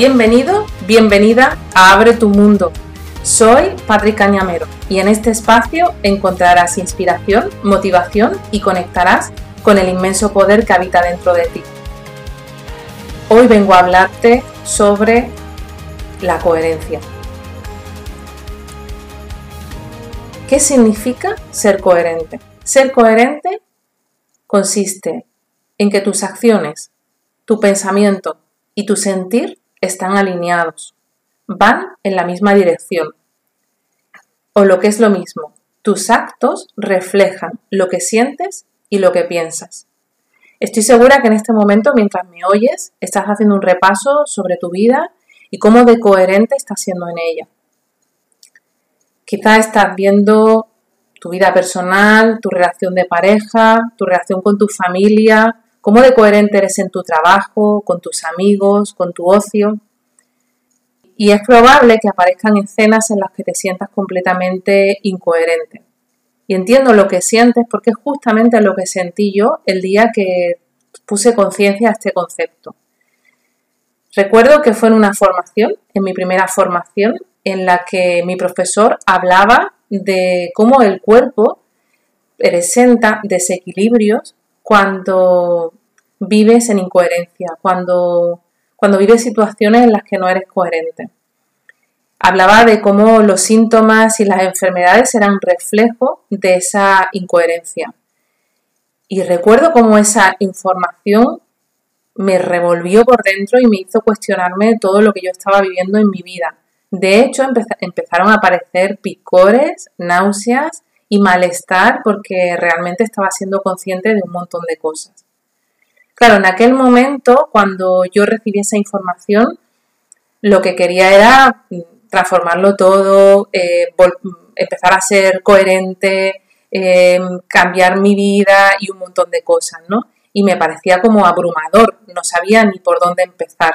Bienvenido, bienvenida a Abre tu Mundo. Soy Patrick Cañamero y en este espacio encontrarás inspiración, motivación y conectarás con el inmenso poder que habita dentro de ti. Hoy vengo a hablarte sobre la coherencia. ¿Qué significa ser coherente? Ser coherente consiste en que tus acciones, tu pensamiento y tu sentir están alineados, van en la misma dirección. O lo que es lo mismo, tus actos reflejan lo que sientes y lo que piensas. Estoy segura que en este momento, mientras me oyes, estás haciendo un repaso sobre tu vida y cómo de coherente estás siendo en ella. Quizás estás viendo tu vida personal, tu relación de pareja, tu relación con tu familia, cómo de coherente eres en tu trabajo, con tus amigos, con tu ocio. Y es probable que aparezcan escenas en las que te sientas completamente incoherente. Y entiendo lo que sientes porque es justamente lo que sentí yo el día que puse conciencia a este concepto. Recuerdo que fue en una formación, en mi primera formación, en la que mi profesor hablaba de cómo el cuerpo presenta desequilibrios cuando vives en incoherencia, cuando, cuando vives situaciones en las que no eres coherente. Hablaba de cómo los síntomas y las enfermedades eran reflejo de esa incoherencia. Y recuerdo cómo esa información me revolvió por dentro y me hizo cuestionarme todo lo que yo estaba viviendo en mi vida. De hecho, empezaron a aparecer picores, náuseas y malestar porque realmente estaba siendo consciente de un montón de cosas. Claro, en aquel momento, cuando yo recibí esa información, lo que quería era transformarlo todo, eh, empezar a ser coherente, em, cambiar mi vida y un montón de cosas, ¿no? Y me parecía como abrumador, no sabía ni por dónde empezar.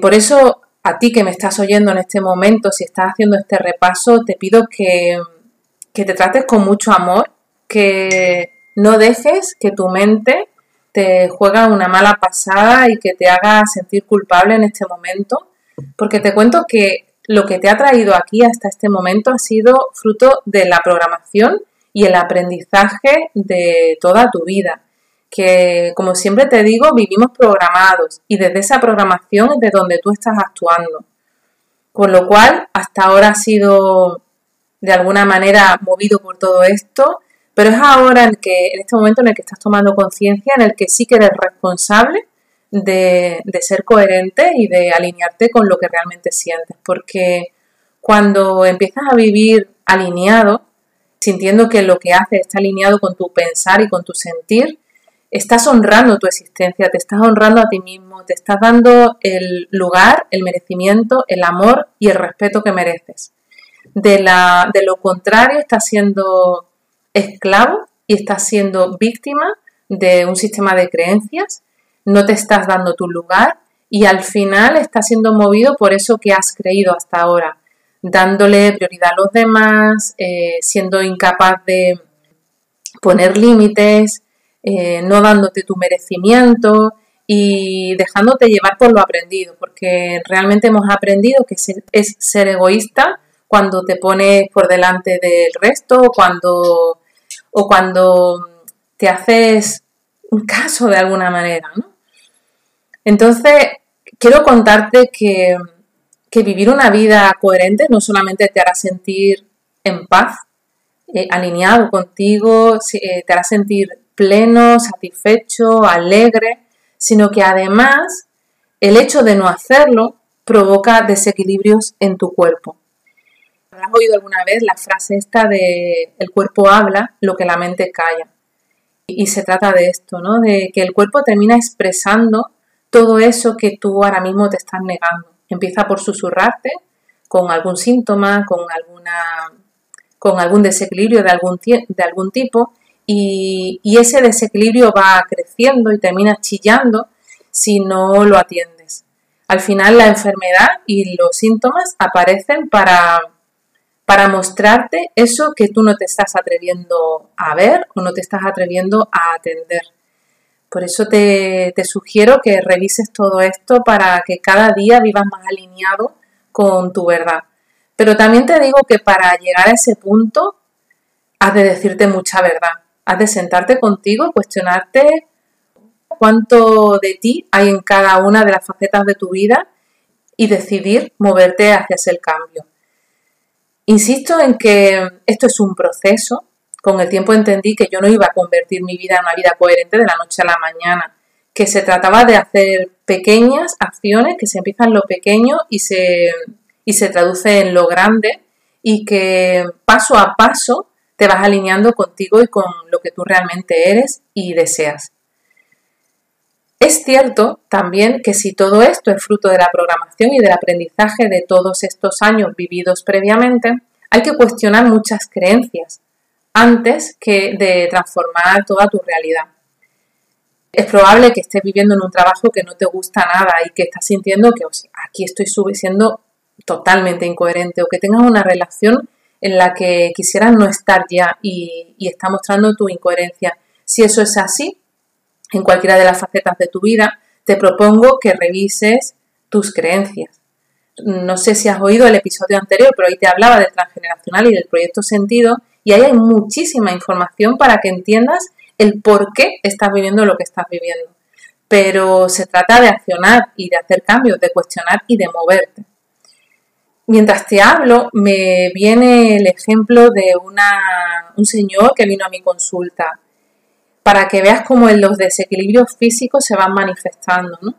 Por eso, a ti que me estás oyendo en este momento, si estás haciendo este repaso, te pido que, que te trates con mucho amor, que no dejes que tu mente te juega una mala pasada y que te haga sentir culpable en este momento, porque te cuento que lo que te ha traído aquí hasta este momento ha sido fruto de la programación y el aprendizaje de toda tu vida. Que, como siempre te digo, vivimos programados y desde esa programación es de donde tú estás actuando. Con lo cual, hasta ahora has sido de alguna manera movido por todo esto, pero es ahora en, que, en este momento en el que estás tomando conciencia, en el que sí que eres responsable de, ser coherente y de alinearte con lo que realmente sientes. Porque cuando empiezas a vivir alineado, sintiendo que lo que haces está alineado con tu pensar y con tu sentir, estás honrando tu existencia, te estás honrando a ti mismo, te estás dando el lugar, el merecimiento, el amor y el respeto que mereces. De, la, de lo contrario, estás siendo esclavo y estás siendo víctima de un sistema de creencias. No te estás dando tu lugar y al final estás siendo movido por eso que has creído hasta ahora, dándole prioridad a los demás, eh, siendo incapaz de poner límites, eh, no dándote tu merecimiento y dejándote llevar por lo aprendido, porque realmente hemos aprendido que es ser egoísta cuando te pones por delante del resto o cuando, o cuando te haces un caso de alguna manera, ¿no? Entonces, quiero contarte que, vivir una vida coherente no solamente te hará sentir en paz, eh, alineado contigo, eh, te hará sentir pleno, satisfecho, alegre, sino que además el hecho de no hacerlo provoca desequilibrios en tu cuerpo. ¿Has oído alguna vez la frase esta de el cuerpo habla lo que la mente calla? Y, se trata de esto, ¿no? De que el cuerpo termina expresando todo eso que tú ahora mismo te estás negando. Empieza por susurrarte con algún síntoma, con, alguna, con algún desequilibrio de algún, de algún tipo y, y ese desequilibrio va creciendo y termina chillando si no lo atiendes. Al final la enfermedad y los síntomas aparecen para, para mostrarte eso que tú no te estás atreviendo a ver o no te estás atreviendo a atender Por eso te, te sugiero que revises todo esto para que cada día vivas más alineado con tu verdad. Pero también te digo que para llegar a ese punto has de decirte mucha verdad. Has de sentarte contigo y cuestionarte cuánto de ti hay en cada una de las facetas de tu vida y decidir moverte hacia ese cambio. Insisto en que esto es un proceso. Con el tiempo entendí que yo no iba a convertir mi vida en una vida coherente de la noche a la mañana, que se trataba de hacer pequeñas acciones que se empiezan lo pequeño y se, y se traduce en lo grande y que paso a paso te vas alineando contigo y con lo que tú realmente eres y deseas. Es cierto también que si todo esto es fruto de la programación y del aprendizaje de todos estos años vividos previamente, hay que cuestionar muchas creencias antes que de transformar toda tu realidad. Es probable que estés viviendo en un trabajo que no te gusta nada y que estás sintiendo que aquí estoy siendo totalmente incoherente o que tengas una relación en la que quisieras no estar ya y, y está mostrando tu incoherencia. Si eso es así, en cualquiera de las facetas de tu vida, te propongo que revises tus creencias. No sé si has oído el episodio anterior, pero ahí te hablaba del transgeneracional y del proyecto sentido y ahí hay muchísima información para que entiendas el por qué estás viviendo lo que estás viviendo. Pero se trata de accionar y de hacer cambios, de cuestionar y de moverte. Mientras te hablo, me viene el ejemplo de un señor que vino a mi consulta para que veas cómo los desequilibrios físicos se van manifestando, ¿no?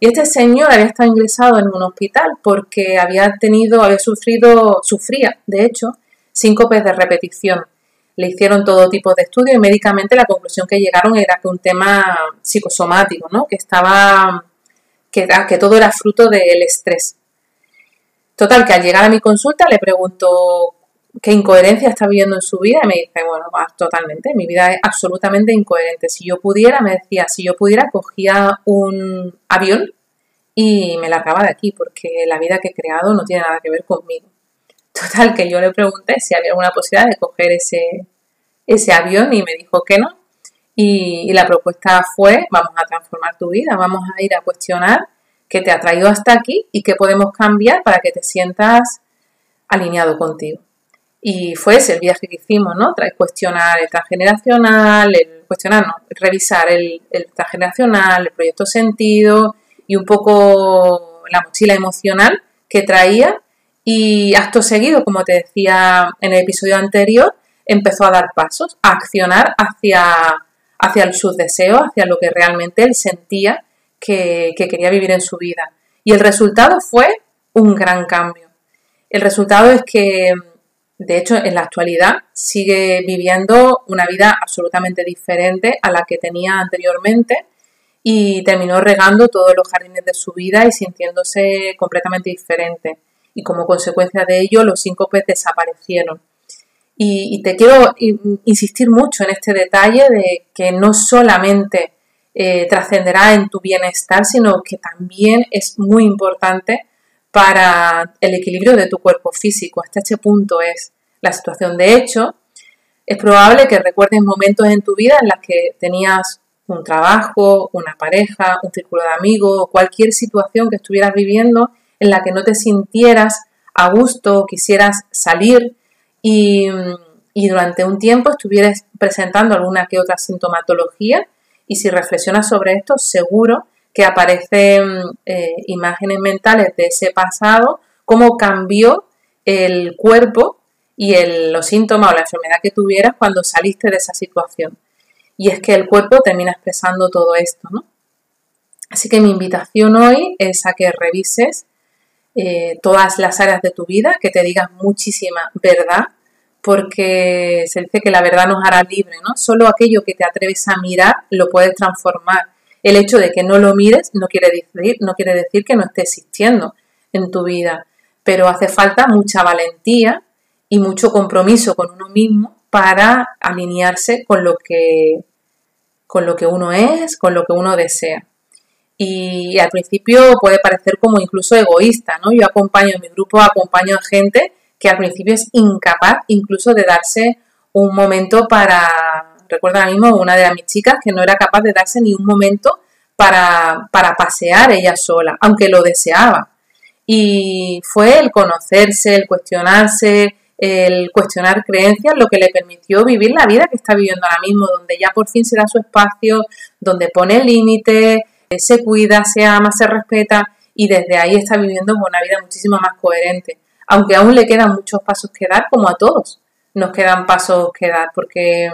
Y este señor había estado ingresado en un hospital porque había tenido, había sufrido, sufría, de hecho, síncopes de repetición. Le hicieron todo tipo de estudios y médicamente la conclusión que llegaron era que un tema psicosomático, ¿no? Que estaba, que, que todo era fruto del estrés. Total, que al llegar a mi consulta le pregunto qué incoherencia está viviendo en su vida y me dice, bueno, totalmente, mi vida es absolutamente incoherente. Si yo pudiera, me decía, si yo pudiera, cogía un avión y me largaba de aquí porque la vida que he creado no tiene nada que ver conmigo. Total, que yo le pregunté si había alguna posibilidad de coger ese, ese avión y me dijo que no. Y, y la propuesta fue, vamos a transformar tu vida, vamos a ir a cuestionar qué te ha traído hasta aquí y qué podemos cambiar para que te sientas alineado contigo. Y fue ese el viaje que hicimos, ¿no? Cuestionar el transgeneracional, el, cuestionar, no, revisar el, el transgeneracional, el proyecto sentido y un poco la mochila emocional que traía. Y acto seguido, como te decía en el episodio anterior, empezó a dar pasos, a accionar hacia, hacia sus deseos, hacia lo que realmente él sentía que, que quería vivir en su vida. Y el resultado fue un gran cambio. El resultado es que de hecho, en la actualidad sigue viviendo una vida absolutamente diferente a la que tenía anteriormente y terminó regando todos los jardines de su vida y sintiéndose completamente diferente. Y como consecuencia de ello, los síncopes desaparecieron. Y, te quiero insistir mucho en este detalle de que no solamente eh, trascenderá en tu bienestar, sino que también es muy importante para el equilibrio de tu cuerpo físico. Hasta este punto es la situación. De hecho, es probable que recuerdes momentos en tu vida en las que tenías un trabajo, una pareja, un círculo de amigos, cualquier situación que estuvieras viviendo en la que no te sintieras a gusto, quisieras salir y, durante un tiempo estuvieras presentando alguna que otra sintomatología y si reflexionas sobre esto, seguro que aparecen eh, imágenes mentales de ese pasado, cómo cambió el cuerpo y los síntomas o la enfermedad que tuvieras cuando saliste de esa situación. Y es que el cuerpo termina expresando todo esto, ¿no? Así que mi invitación hoy es a que revises eh, todas las áreas de tu vida, que te digas muchísima verdad, porque se dice que la verdad nos hará libre, ¿no? Solo aquello que te atreves a mirar lo puedes transformar el hecho de que no lo mires no quiere decir, no quiere decir que no esté existiendo en tu vida, pero hace falta mucha valentía y mucho compromiso con uno mismo para alinearse con lo que, con lo que uno es, con lo que uno desea. Y al principio puede parecer como incluso egoísta, ¿no? Yo acompaño en mi grupo, acompaño a gente que al principio es incapaz incluso de darse un momento para Recuerdo ahora mismo una de mis chicas que no era capaz de darse ni un momento para, para pasear ella sola, aunque lo deseaba. Y fue el conocerse, el cuestionarse, el cuestionar creencias lo que le permitió vivir la vida que está viviendo ahora mismo, donde ya por fin se da su espacio, donde pone límites, se cuida, se ama, se respeta y desde ahí está viviendo una vida muchísimo más coherente. Aunque aún le quedan muchos pasos que dar, como a todos nos quedan pasos que dar, porque,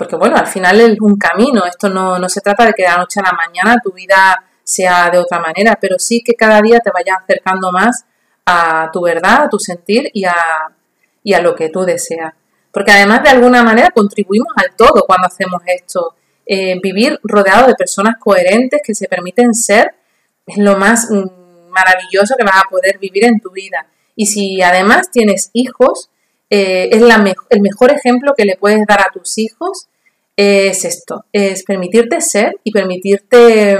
porque bueno, al final es un camino. Esto no, no se trata de que de la noche a la mañana tu vida sea de otra manera, pero sí que cada día te vayas acercando más a tu verdad, a tu sentir y a, y a lo que tú deseas. Porque además de alguna manera contribuimos al todo cuando hacemos esto. Eh, vivir rodeado de personas coherentes que se permiten ser es lo más mm, maravilloso que vas a poder vivir en tu vida. Y si además tienes hijos, eh, es la el mejor ejemplo que le puedes dar a tus hijos es esto, es permitirte ser y permitirte,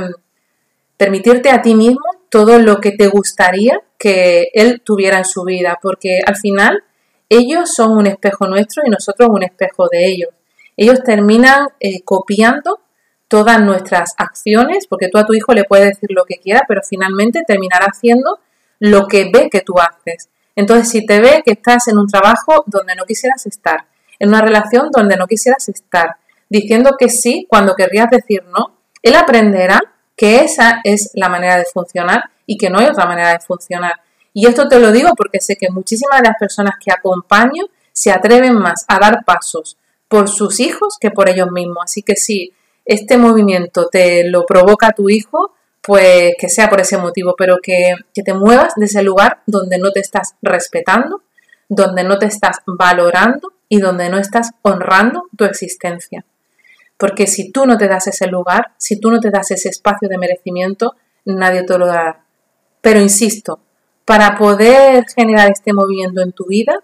permitirte a ti mismo todo lo que te gustaría que él tuviera en su vida, porque al final ellos son un espejo nuestro y nosotros un espejo de ellos. Ellos terminan eh, copiando todas nuestras acciones, porque tú a tu hijo le puedes decir lo que quiera, pero finalmente terminará haciendo lo que ve que tú haces. Entonces, si te ve que estás en un trabajo donde no quisieras estar, en una relación donde no quisieras estar, diciendo que sí cuando querrías decir no, él aprenderá que esa es la manera de funcionar y que no hay otra manera de funcionar. Y esto te lo digo porque sé que muchísimas de las personas que acompaño se atreven más a dar pasos por sus hijos que por ellos mismos. Así que si este movimiento te lo provoca tu hijo, pues que sea por ese motivo, pero que, que te muevas de ese lugar donde no te estás respetando, donde no te estás valorando y donde no estás honrando tu existencia. Porque si tú no te das ese lugar, si tú no te das ese espacio de merecimiento, nadie te lo dará. Pero insisto, para poder generar este movimiento en tu vida,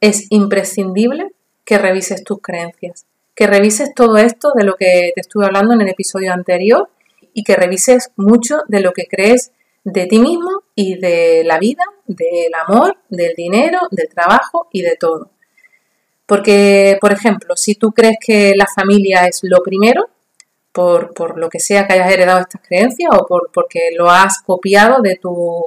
es imprescindible que revises tus creencias, que revises todo esto de lo que te estuve hablando en el episodio anterior y que revises mucho de lo que crees de ti mismo y de la vida, del amor, del dinero, del trabajo y de todo. Porque, por ejemplo, si tú crees que la familia es lo primero, por, por lo que sea que hayas heredado estas creencias o por, porque lo has copiado de tu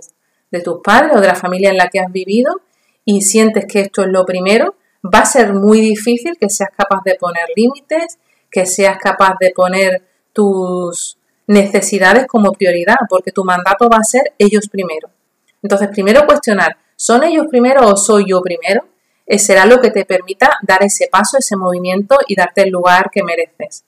de tus padres o de la familia en la que has vivido y sientes que esto es lo primero, va a ser muy difícil que seas capaz de poner límites, que seas capaz de poner tus necesidades como prioridad, porque tu mandato va a ser ellos primero. Entonces, primero cuestionar, ¿son ellos primero o soy yo primero? Eh, será lo que te permita dar ese paso, ese movimiento y darte el lugar que mereces.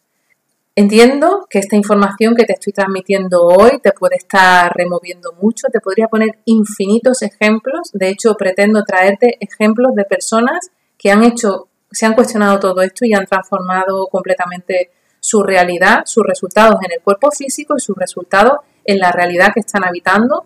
Entiendo que esta información que te estoy transmitiendo hoy te puede estar removiendo mucho, te podría poner infinitos ejemplos, de hecho pretendo traerte ejemplos de personas que han hecho, se han cuestionado todo esto y han transformado completamente su realidad, sus resultados en el cuerpo físico y sus resultados en la realidad que están habitando,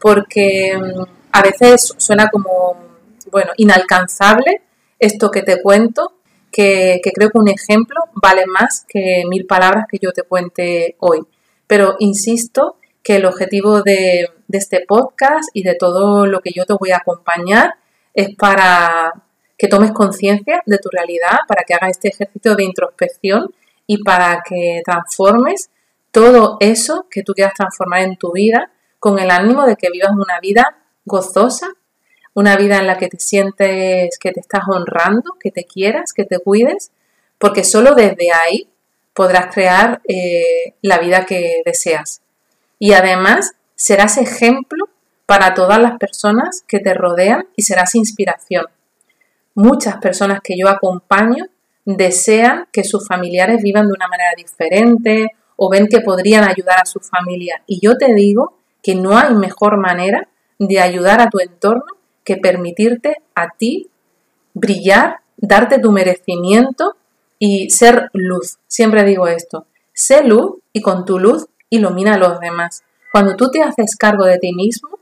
porque mm, a veces suena como, bueno, inalcanzable esto que te cuento, que, creo que un ejemplo vale más que mil palabras que yo te cuente hoy. Pero insisto que el objetivo de, este podcast y de todo lo que yo te voy a acompañar es para que tomes conciencia de tu realidad, para que hagas este ejercicio de introspección y para que transformes todo eso que tú quieras transformar en tu vida con el ánimo de que vivas una vida gozosa, una vida en la que te sientes que te estás honrando, que te quieras, que te cuides, porque solo desde ahí podrás crear eh, la vida que deseas. Y además serás ejemplo para todas las personas que te rodean y serás inspiración. Muchas personas que yo acompaño desean que sus familiares vivan de una manera diferente o ven que podrían ayudar a su familia. Y yo te digo que no hay mejor manera de ayudar a tu entorno permitirte a ti brillar, darte tu merecimiento y ser luz. Siempre digo esto, sé luz y con tu luz ilumina a los demás. Cuando tú te haces cargo de ti mismo,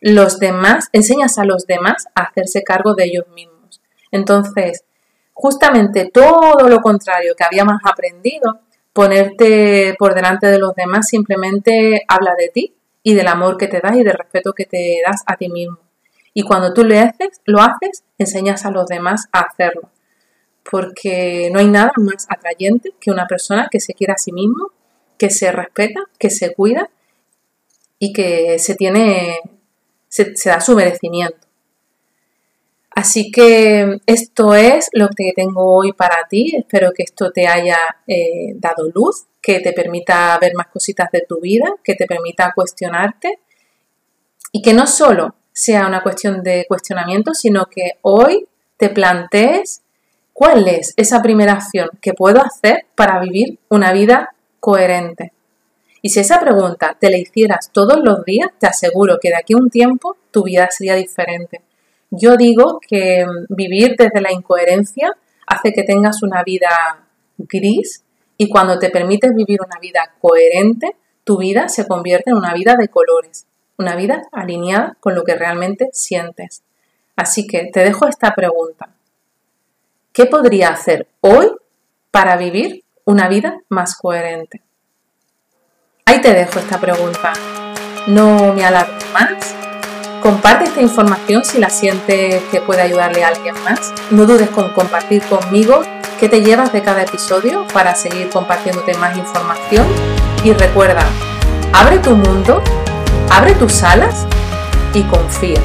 los demás, enseñas a los demás a hacerse cargo de ellos mismos. Entonces, justamente todo lo contrario que habíamos aprendido, ponerte por delante de los demás simplemente habla de ti y del amor que te das y del respeto que te das a ti mismo. Y cuando tú lo haces, lo haces, enseñas a los demás a hacerlo. porque no hay nada más atrayente que una persona que se quiera a sí mismo, que se respeta, que se cuida y que se tiene, se, da su merecimiento. Así que esto es lo que tengo hoy para ti. Espero que esto te haya eh, dado luz, que te permita ver más cositas de tu vida, que te permita cuestionarte y que no solo sea una cuestión de cuestionamiento, sino que hoy te plantees cuál es esa primera acción que puedo hacer para vivir una vida coherente. Y si esa pregunta te la hicieras todos los días, te aseguro que de aquí a un tiempo tu vida sería diferente. Yo digo que mm, vivir desde la incoherencia hace que tengas una vida gris y cuando te permites vivir una vida coherente, tu vida se convierte en una vida de colores, una vida alineada con lo que realmente sientes. Así que te dejo esta pregunta. ¿Qué podría hacer hoy para vivir una vida más coherente? Ahí te dejo esta pregunta. No me alarmes más. Comparte esta información si la sientes que puede ayudarle a alguien más. No dudes con compartir conmigo qué te llevas de cada episodio para seguir compartiéndote más información. Y recuerda, abre tu mundo, abre tus alas y confía.